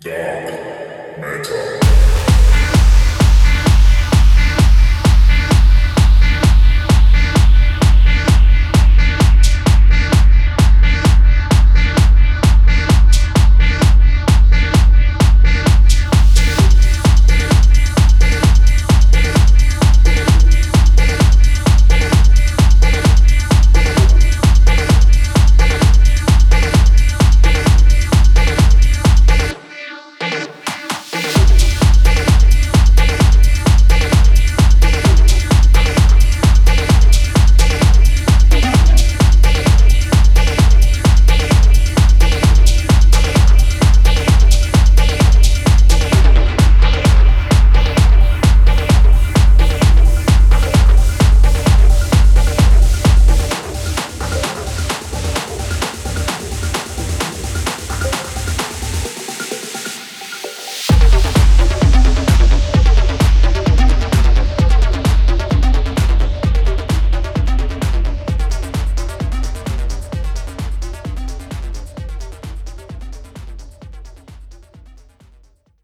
Dark metal.